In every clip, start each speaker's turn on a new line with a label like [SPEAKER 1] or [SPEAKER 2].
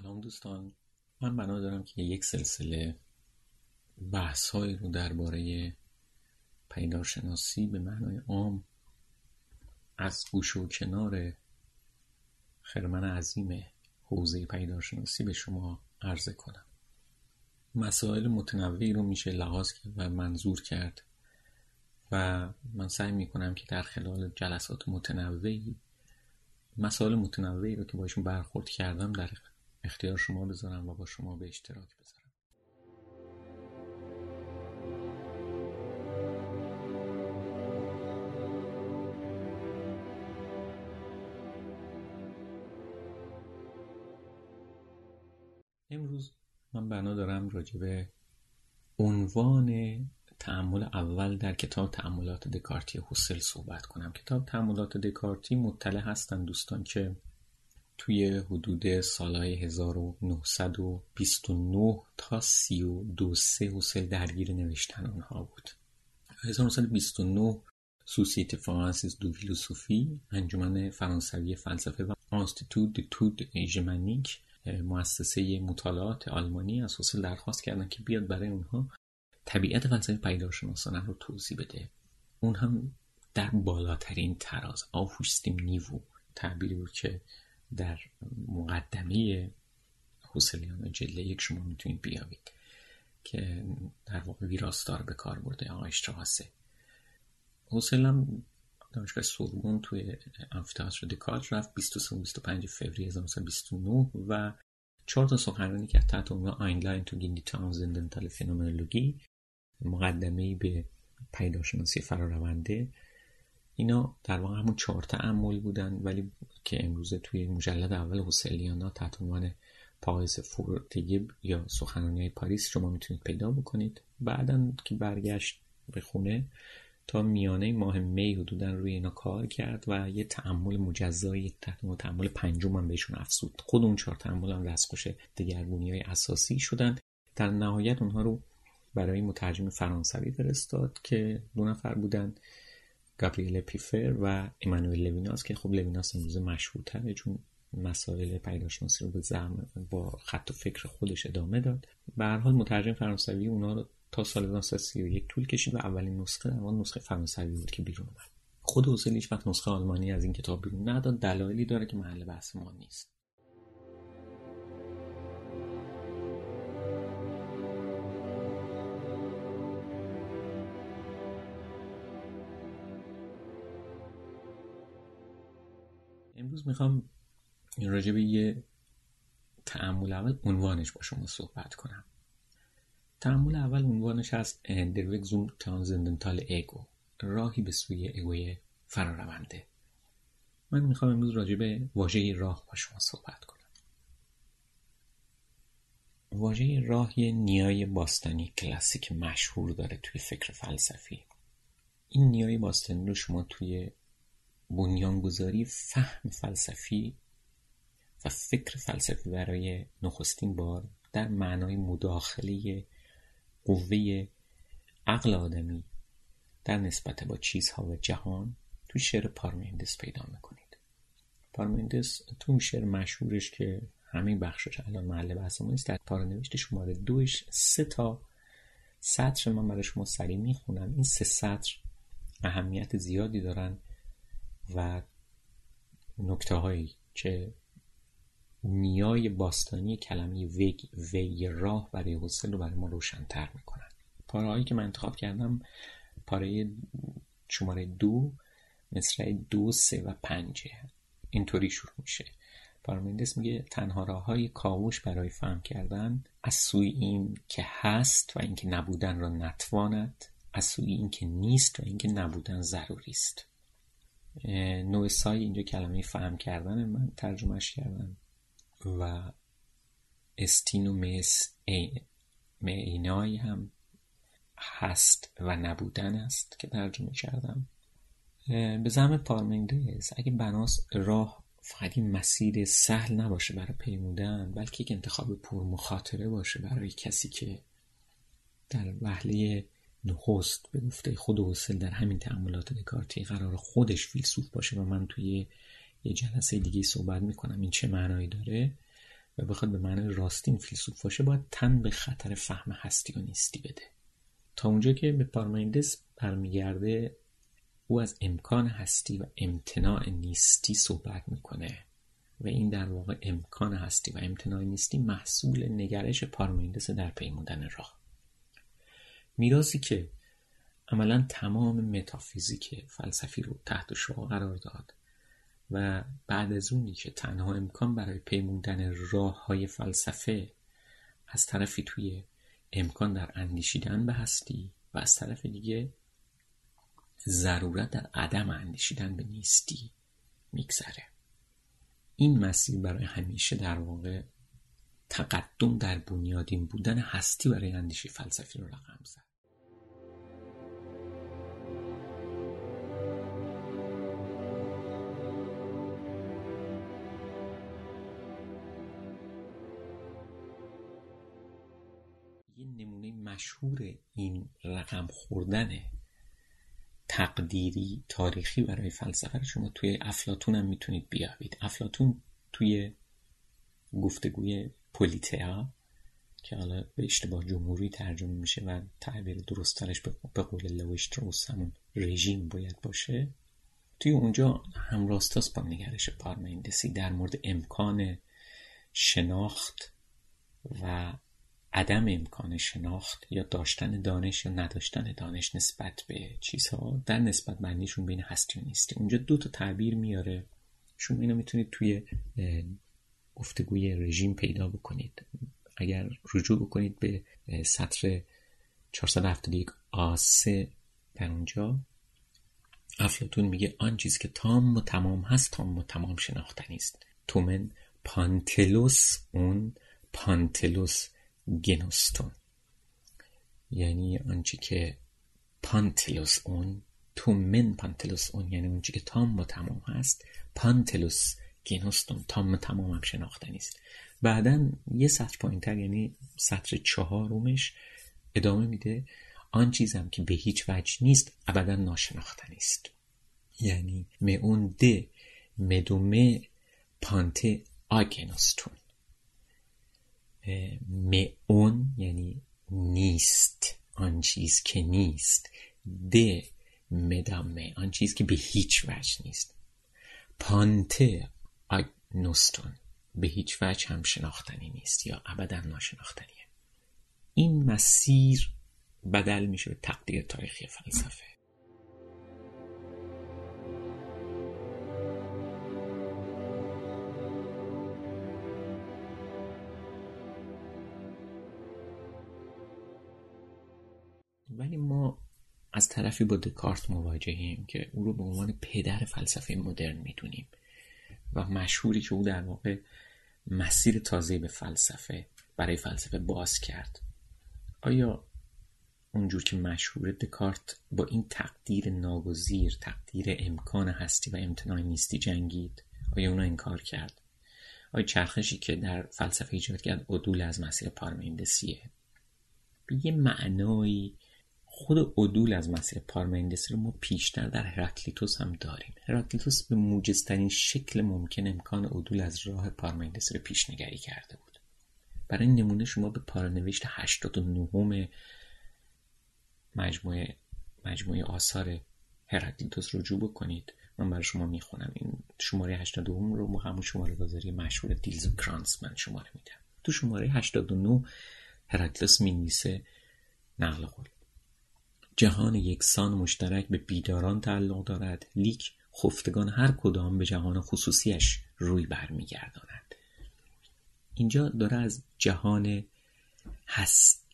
[SPEAKER 1] سلام دوستان. من بنا دارم که یک سلسله بحث های رو درباره پیدارشناسی به معنای عام از گوش و کنار خرمن عظیم حوزه پیدارشناسی به شما عرضه کنم. مسائل متنوعی رو میشه لحاظ کرد و منظور کرد و من سعی می‌کنم که در خلال جلسات متنوعی مسائل متنوعی رو که باشون برخورد کردم در اختیار شما بذارم و با شما به اشتراک بذارم. امروز من بنا دارم راجع به عنوان تعمل اول در کتاب تعملات دکارتی حسل صحبت کنم. کتاب تعملات دکارتی مطلع هستن دوستان که توی حدود سالهای 1929 تا 32 سه حسل درگیر نوشتن آنها بود. 1929 سوسیت فرانسیس دو فیلوسوفی انجمن فرانسوی فلسفه و آنستیتوت تود ژمنیک مؤسسه مطالعات آلمانی از حسل درخواست کردن که بیاد برای اونها طبیعت فلسفه پیداشناسانه رو توضیح بده. اون هم در بالاترین تراز auf höchstem Niveau تعبیری بود که در مقدمه هوسرلیانا جلد یک شما می‌تونید بیابید که در واقع ویراستار به کار برده آقای اشتراسر هوسرل هم دانشگاه سوربون توی امفیتئاتر دکارت رفت 23 25 فوریه 1929 و چهار تا سخنرانی کرد تحت عنوان Einleitung in die transzendentale Phänomenologie مقدمه به پیداشناسی فرارونده اینا در واقع همون چهار تعمل بودن ولی که امروزه توی مجلد اول حسلیانا تحت عنوان پایز فورتیگیب یا سخنرانی پاریس شما می‌تونید پیدا بکنید. بعدا که برگشت به خونه تا میانه ماه می حدودا روی اینا کار کرد و یه تعمل مجزایی تحت تعمل پنجم هم بهشون افسود خود اون چهار تعمل هم دستخوش دگرگونی های اساسی شدن. در نهایت اونها رو برای مترجم فرانسوی فرستاد که دو نفر بودن. گابریل پیفر و ایمانوئل لویناس که خب لویناس امروزه مشهورتره چون مسائل پیداشناسی رو به زعم با خط و فکر خودش ادامه داد. به هر حال مترجم فرانسوی اونا رو تا سال 1931 طول کشید و اولین نسخه در نسخه فرانسوی بود که بیرون اومد. خود هوسرل هیچ وقت نسخه آلمانی از این کتاب بیرون نداد. دلایلی داره که محل بحث ما نیست. امروز می‌خوام راجع به یه تأمل اول عنوانش با شما صحبت کنم. تأمل اول عنوانش هست Der zum transzendentalen Ego راهی به سوی ایگوی فرارونده. من می‌خوام امروز راجع به واژه راه با شما صحبت کنم. واژه راه یه نیای باستانی کلاسیک مشهور داره توی فکر فلسفی. این نیای باستانی رو شما توی بنیانگذاری فهم فلسفی و فکر فلسفی برای نخستین بار در معنای مداخله قوه عقل آدمی در نسبت با چیزها و جهان تو شعر پارمندس پیدا می‌کنید. پارمندس تو اون شعر مشهورش که همین بخشش الان محل بحث است در پارانوشت شماره دوش سه تا سطر من برای شما سریع می‌خونم. این سه سطر اهمیت زیادی دارن. و نکته هایی که نیای باستانی کلمه وی, وی راه برای حسل رو برای ما روشنتر می‌کنن. پاره هایی که من انتخاب کردم پاره شماره دو مصرع دو سه و پنجه اینطوری شروع میشه. پارمندس میگه تنها راه های کاوش برای فهم کردن از سوی این که هست و اینکه نبودن را نتواند از سوی این که نیست و اینکه نبودن ضروری است. نوع سای اینجا کلمه فهم کردن من ترجمهش کردم. و استین و مس هم هست و نبودن است که ترجمه کردم. به زم پارمندس اگه بناس راه فقط این مسیر سهل نباشه برای پیمودن بلکه یک انتخاب پرمخاطره باشه برای کسی که در وهله نخست به گفته خود حسل در همین تعاملات دکارتی قرار خودش فیلسوف باشه و من توی یه جلسه دیگه صحبت می‌کنم. این چه معنایی داره؟ و بخواد به معنای راستین فیلسوف باشه باید تن به خطر فهم هستی و نیستی بده. تا اونجا که به پارمنیدس برمیگرده او از امکان هستی و امتناع نیستی صحبت می‌کنه. و این در واقع امکان هستی و امتناع نیستی محصول نگرش پارمنیدس در پیمودن راه. میراثی که عملا تمام متافیزیک فلسفی رو تحت شعا قرار داد و بعد از اونی که تنها امکان برای پیموندن راه های فلسفه از طرفی توی امکان در اندیشیدن به هستی و از طرف دیگه ضرورت در عدم اندیشیدن به نیستی میگذره. این مسیر برای همیشه در واقع تقدم در بنیادین بودن هستی برای اندیشه فلسفی رو رقم زد. یه نمونه مشهور این رقم خوردن تقدیری تاریخی برای فلسفه شما توی افلاتون هم می‌تونید بیابید. افلاتون توی گفتگوی پولیتیا که حالا به اشتباه جمهوری ترجمه میشه و تعبیر درستترش به قول لویشتروس همون رژیم باید باشه توی اونجا هم راستاست با نگرش پارمندسی در مورد امکان شناخت و عدم امکان شناخت یا داشتن دانش یا نداشتن دانش نسبت به چیزها در نسبت بندیشون بین هستی و نیستی اونجا دو تا تعبیر میاره. شما اینو می‌تونید توی گفتگوی رژیم پیدا بکنید. اگر رجوع بکنید به سطر 471 آسه در اونجا افلاتون میگه آن چیز که تام و تمام هست تام و تمام شناختنی است. تومن پانتلوس اون پانتلوس گنوستون یعنی آنچه که پانتلوس اون تو من پانتلوس اون یعنی اونچه که تام و تمام هست پانتلوس گنوستون تام تمام هم شناختنی است بعدا یه سطر پایینتر یعنی سطر چهارمش ادامه میده. آن چیزم که به هیچ وجه نیست ابدا ناشناختنی است یعنی اون ده مدومه پانته آگنوستون. یعنی نیست. آن چیز که نیست د مدامه آن چیز که به هیچ وجه نیست. پانته آگنوستون. به هیچ وجه هم شناختنی نیست یا ابدا ناشناختنیه. این مسیر بدل میشه به تقدیر تاریخی فلسفه. ولی ما از طرفی با دکارت مواجهیم که او رو به عنوان پدر فلسفه مدرن می‌دونیم و مشهوری که او در واقع مسیر تازه به فلسفه برای فلسفه باز کرد. آیا اونجور که مشهور دکارت با این تقدیر ناگزیر تقدیر امکان هستی و امتناع نیستی جنگید؟ آیا اونو انکار کرد؟ آیا چرخشی که در فلسفه ایجاد کرد عدول از مسیر پارمیندسیه به یه معنایی خود عدول از مسیر پارمیندسی رو ما پیشتر در هراکلیتوس هم داریم. هراکلیتوس به موجزترین شکل ممکن امکان عدول از راه پارمیندسی رو پیشنگری کرده بود. برای نمونه شما به پارانوشت 89 مجموعه مجموعه آثار هراکلیتوس رجوع بکنید. من برای شما می‌خونم. این شماره 82 رو با همون شماره گذاری مشهور دیلز و کرانس من شماره میدم. تو شماره 89 هراکلیتوس می نقل قول. جهان یکسان مشترک به بیداران تعلق دارد. لیک خفتگان هر کدام به جهان خصوصیش روی برمیگرداند. اینجا داره از جهان هست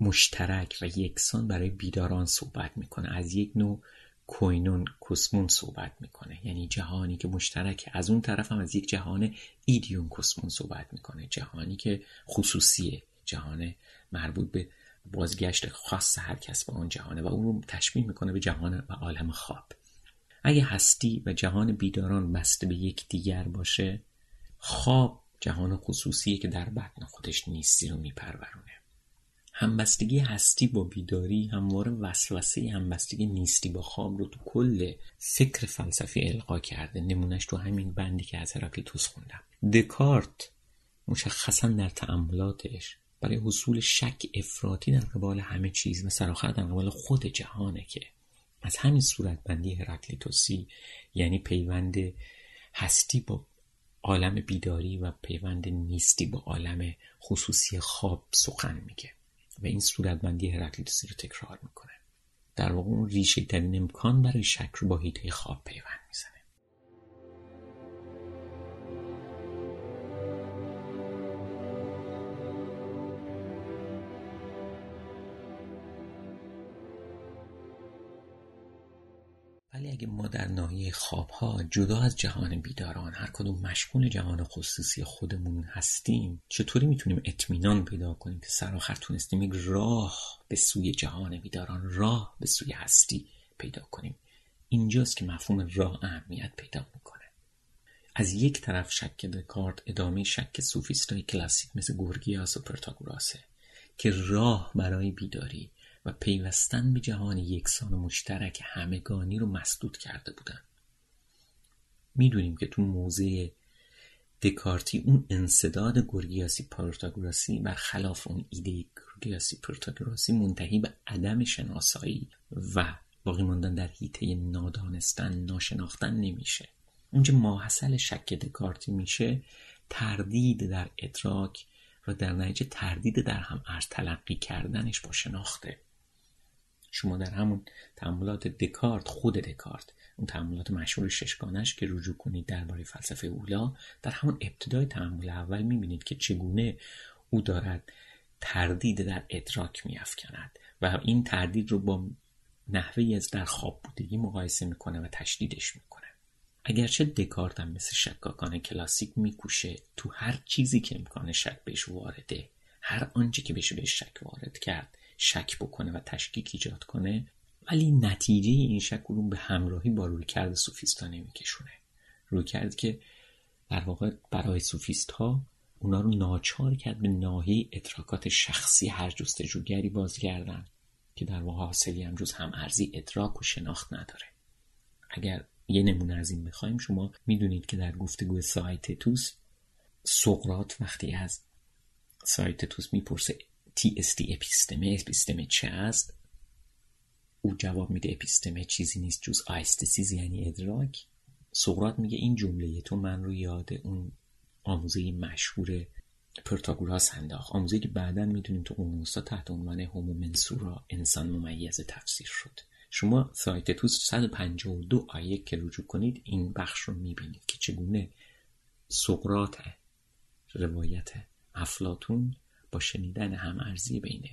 [SPEAKER 1] مشترک و یکسان برای بیداران صحبت می‌کنه. از یک نوع کوینون کسمون صحبت می‌کنه. یعنی جهانی که مشترک از اون طرف هم از یک جهان ایدیون کسمون صحبت می‌کنه. جهانی که خصوصیه جهان مربوط به بازگشت خاص هر کس به اون جهانه و اون رو تشبیه می‌کنه به جهان و عالم خواب. اگه هستی و جهان بیداران بسته به یک دیگر باشه خواب جهان خصوصیه که در بطن خودش نیستی رو میپرورونه. همبستگی هستی با بیداری همواره وسوسه همبستگی نیستی با خواب رو تو کل فکر فلسفی القا کرده. نمونش تو همین بندی که از هراکلیتوس خوندم. دکارت مشخصا در تعملاتش برای حصول شک افراطی در قبال همه چیز و سراخر در قبال خود جهانه که از همین صورتبندی هرکلیتوسی یعنی پیوند هستی با عالم بیداری و پیوند نیستی با عالم خصوصی خواب سخن میگه و این صورتبندی هرکلیتوسی رو تکرار می‌کنه. در واقع اون ریشه ترین امکان برای شک رو با هیته خواب پیوند. ولی اگه ما در ناحیه خوابها جدا از جهان بیداران هر کدوم مشغول جهان خصوصی خودمون هستیم چطوری می‌تونیم اطمینان پیدا کنیم که سرآخر تونستیم یک راه به سوی جهان بیداران راه به سوی هستی پیدا کنیم؟ اینجاست که مفهوم راه اهمیت پیدا می‌کنه. از یک طرف شک دکارت ادامه شک سوفیستای کلاسیک مثل گورگیاس و پرتاگوراسه که راه برای بیداری و پیوستن به جهان یکسان و مشترک همگانی رو مسدود کرده بودن. می‌دونیم که تو موضع دکارتی اون انصداد گورگیاسی پروتاگوراسی برخلاف اون ایده گورگیاسی پروتاگوراسی منتهی به عدم شناسایی و باقی ماندن در حیطه نادانستن ناشناختن نمیشه. اونجا ماحصل شک دکارتی میشه تردید در ادراک و در نتیجه تردید در هم ارز تلقی کردنش با شناخته. شما در همون تعاملات دکارت خود دکارت اون تعاملات مشهور ششگانش که رجوع کنید درباره فلسفه اولا در همون ابتدای تعامل اول می‌بینید که چگونه او دارد تردید در ادراک میافکند و این تردید رو با نحوه از در خواب بودگی مقایسه می‌کنه و تشدیدش می‌کنه. اگرچه دکارت هم مثل شکاکان کلاسیک میکوشه تو هر چیزی که امکان شک بهش وارده هر آنچه که بشه بهش شک وارد کرد شک بکنه و تشکیک ایجاد کنه ولی نتیجه این شک رو به همراهی با روی کرد سوفیستا نمیکشونه. روی کرد که در واقع برای سوفیست ها اونا رو ناچار کرد به ناحیه ادراکات شخصی هر جستجوگری بازگردن که در واقع حاصلی هم جز هم ارزی ادراک و شناخت نداره. اگر یه نمونه از این بخوایم شما می‌دونید که در گفتگو سایتتوس سقرات وقتی از سایتتوس می‌پرسه استی اپیستمه اپیستمه چه است؟ او جواب میده اپیستمه چیزی نیست جز آیستسیز یعنی ادراک. سقرات میگه این جمله تو من رو یاد اون آموزه مشهور پرتاگوراس انداخت. آموزه که بعدا می‌دونیم تو اونوستا تحت عنوان هومو منصورا انسان ممیز تفسیر شد. شما سایت توس 152 آیه که رجوع کنید این بخش رو می‌بینید که چگونه سقرات روایت افلاتون با شنیدن همارزی بین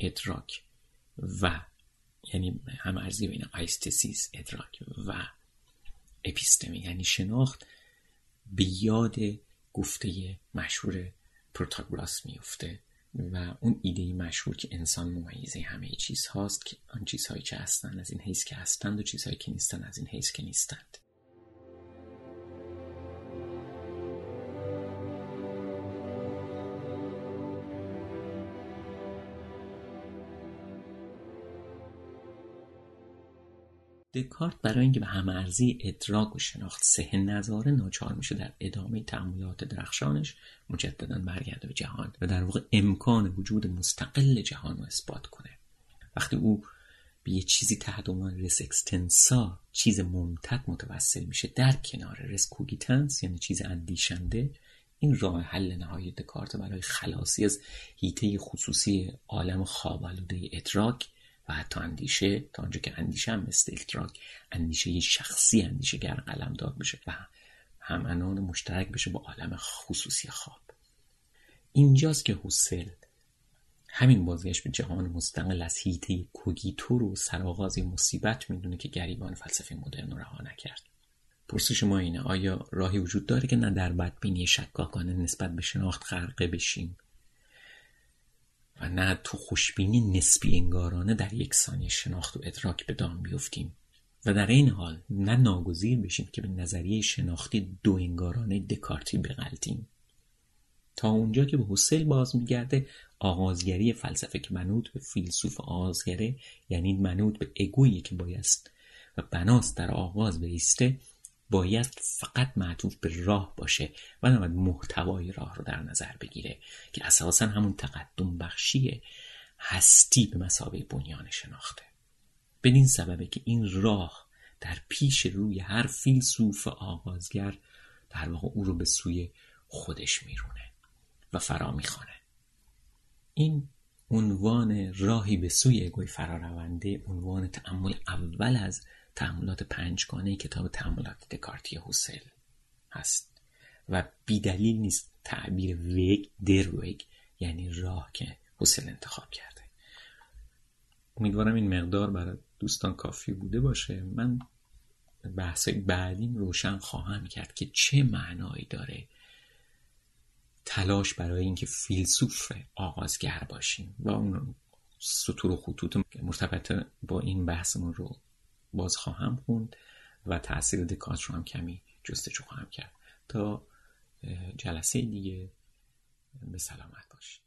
[SPEAKER 1] ادراک و یعنی همارزی بین آیستسیس ادراک و اپیستمی یعنی شناخت به یاد گفته مشهور پروتاگوراس میفته و اون ایده مشهور که انسان ممیزه همه چیز هاست که آن چیزهایی که هستند از این حیث که هستند و چیزهایی که نیستند از این حیث که نیستند. دکارت برای اینکه به همارزی ادراک و شناخت سه نظاره ناچار میشه در ادامه تعاملات درخشانش مجددا برگرده به جهان و در واقع امکان وجود مستقل جهان رو اثبات کنه. وقتی او به یه چیزی تحت عنوان رس اکستنسا چیز ممتد متوسل میشه در کنار رس کوگیتنس یعنی چیز اندیشنده این راه حل نهایی دکارت برای خلاصی از هیته خصوصی عالم خوابالوده ادراک و حتی اندیشه تا آنجا که اندیشه هم مثل التراک اندیشه شخصی اندیشه گر قلم داد بشه و هم انان مشترک بشه با عالم خصوصی خواب. اینجاست که حسل همین بازگشت به جهان مستقل از هیته کوگیتو رو سرآغاز مصیبت می‌دونه که گریبان فلسفه مدرن رو رها نکرد. پرسش ما اینه آیا راهی وجود داره که نه در بدبینی شکاکانه نسبت به شناخت غرقه بشیم؟ و نه تو خوشبینی نسبی انگارانه در یک ثانیه شناخت و ادراک به دام بیفتیم. و در این حال نه ناگزیر بشیم که به نظریه شناختی دو انگارانه دکارتی بغلتیم. تا اونجا که به حسل باز میگرده آغازگری فلسفه که منوط به فیلسوف آغازگره یعنی منوط به اگویی که بایست و بناست در آغاز بیسته باید فقط معطوف به راه باشه و نباید محتوای راه رو در نظر بگیره که اساسا همون تقدم بخشی هستی به مسابقه بنیان شناخته. بدین سببه که این راه در پیش روی هر فیلسوف آغازگر در واقع او رو به سوی خودش میرونه و فرا می‌خوانه. این عنوان راهی به سوی اگوی فرارونده عنوان تعمل اول از تعملات پنجگانه کتاب تعملات دکارتی حوسل هست. و بیدلیل نیست تعبیر وگ در وگ یعنی راه که حوسل انتخاب کرده. امیدوارم این مقدار برای دوستان کافی بوده باشه. من بحث بعدیم روشن خواهم کرد که چه معنایی داره تلاش برای اینکه فیلسوف آغازگر باشیم. و اون سطور و خطوط مرتبط با این بحثمون رو باز خواهم خوند و تاثیر دکارت رو هم کمی جستجو خواهم کرد. تا جلسه دیگه به سلامت باشید.